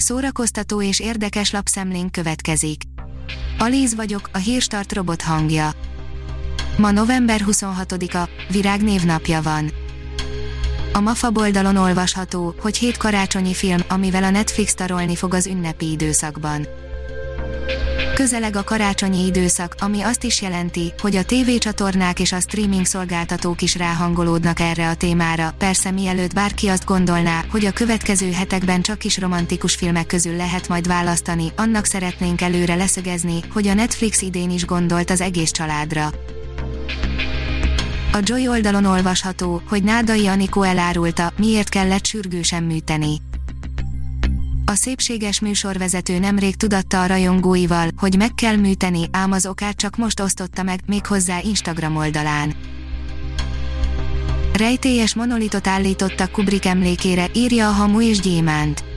Szórakoztató és érdekes lapszemlénk következik. Alíz vagyok, a hírstart robot hangja. Ma november 26-a, Virág névnapja van. A MAFA oldalon olvasható, hogy hét karácsonyi film, amivel a Netflix tarolni fog az ünnepi időszakban. Közeleg a karácsonyi időszak, ami azt is jelenti, hogy a tévécsatornák és a streaming szolgáltatók is ráhangolódnak erre a témára. Persze mielőtt bárki azt gondolná, hogy a következő hetekben csak is romantikus filmek közül lehet majd választani, annak szeretnénk előre leszögezni, hogy a Netflix idén is gondolt az egész családra. A Joy oldalon olvasható, hogy Nádai Anikó elárulta, miért kellett sürgősen műteni. A szépséges műsorvezető nemrég tudatta a rajongóival, hogy meg kell műteni, ám az okát csak most osztotta meg, méghozzá Instagram oldalán. Rejtélyes monolitot állítottak Kubrick emlékére, írja a Hamu és Gyémánt.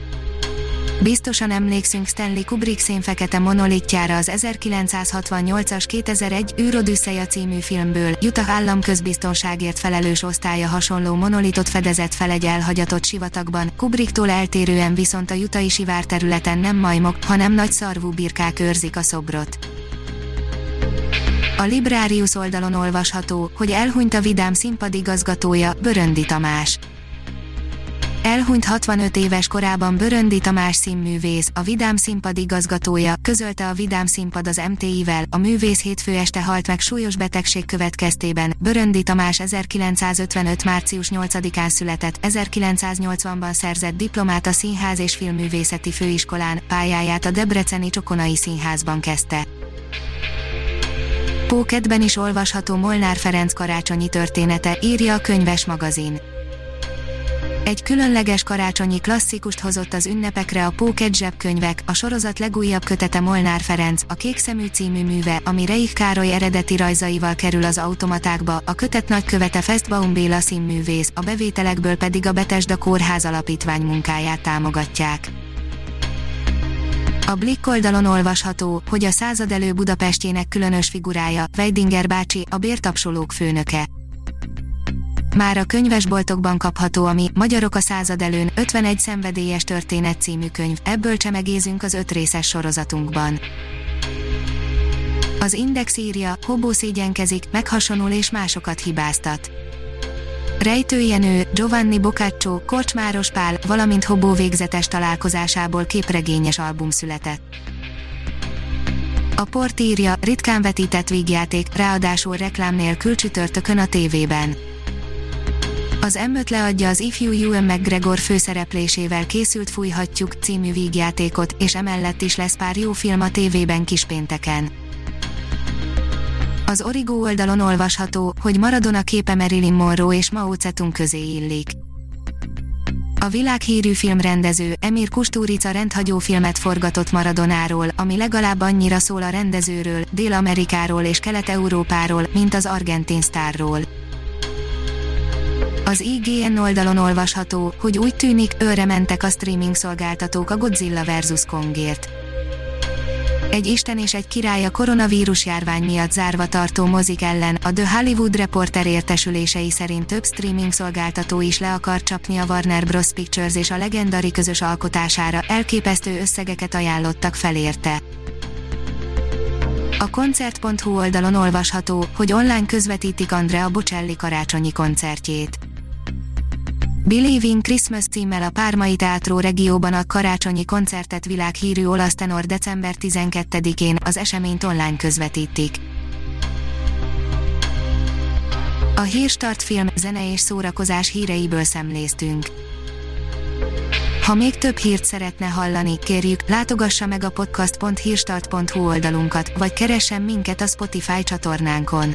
Biztosan emlékszünk Stanley Kubrick szénfekete monolitjára az 1968-as 2001 űrodüsszeja című filmből. Utah állam közbiztonságért felelős osztálya hasonló monolitot fedezett fel egy elhagyatott sivatagban, Kubricktól eltérően viszont a jutai sivár területen nem majmok, hanem nagy szarvú birkák őrzik a szobrot. A Librarius oldalon olvasható, hogy elhunyt a Vidám színpadigazgatója, Böröndi Tamás. Elhunyt 65 éves korában Böröndi Tamás színművész, a Vidám Színpad igazgatója, közölte a Vidám Színpad az MTI-vel, a művész hétfő este halt meg súlyos betegség következtében. Böröndi Tamás 1955. március 8-án született, 1980-ban szerzett diplomát a Színház és Filmművészeti Főiskolán, pályáját a Debreceni Csokonai Színházban kezdte. Pókedben is olvasható Molnár Ferenc karácsonyi története, írja a könyves magazin. Egy különleges karácsonyi klasszikust hozott az ünnepekre a Póket zsebkönyvek, a sorozat legújabb kötete Molnár Ferenc, a Kékszemű című műve, ami Reich Károly eredeti rajzaival kerül az automatákba, a kötet nagykövete Festbaum Béla színművész, a bevételekből pedig a Betesda Kórház Alapítvány munkáját támogatják. A Blick oldalon olvasható, hogy a századelő Budapestjének különös figurája, Weidinger bácsi, a bértapsolók főnöke. Már a könyvesboltokban kapható a mi Magyarok a század előn 51 szenvedélyes történet című könyv, ebből csemegézünk az öt részes sorozatunkban. Az Index írja, Hobó szégyenkezik, meghasonul és másokat hibáztat. Rejtő Jenő, Giovanni Boccaccio, Korcsmáros Pál, valamint Hobó végzetes találkozásából képregényes album született. A port írja, ritkán vetített vígjáték, ráadásul reklám nélkül csütörtökön a tévében. Az M5 leadja az ifjú Ewan McGregor főszereplésével készült Fújhatjuk című vígjátékot, és emellett is lesz pár jó film a tévében kispénteken. Az Origo oldalon olvasható, hogy Maradona képe Marilyn Monroe és Mao Zedong közé illik. A világhírű filmrendező Emir Kusturica rendhagyó filmet forgatott Maradonáról, ami legalább annyira szól a rendezőről, Dél-Amerikáról és Kelet-Európáról, mint az argentin sztárról. Az IGN oldalon olvasható, hogy úgy tűnik, őre mentek a streaming szolgáltatók a Godzilla vs. Kongért. Egy isten és egy király a koronavírus járvány miatt zárva tartó mozik ellen, a The Hollywood Reporter értesülései szerint több streaming szolgáltató is le akar csapni a Warner Bros. Pictures és a legendari közös alkotására, elképesztő összegeket ajánlottak fel érte. A koncert.hu oldalon olvasható, hogy online közvetítik Andrea Bocelli karácsonyi koncertjét. Believe in Christmas címmel a Pármai Teátró regióban a karácsonyi koncertet világhírű olasz tenor december 12-én az eseményt online közvetítik. A Hírstart film, zene és szórakozás híreiből szemléztünk. Ha még több hírt szeretne hallani, kérjük, látogassa meg a podcast.hírstart.hu oldalunkat, vagy keressen minket a Spotify csatornánkon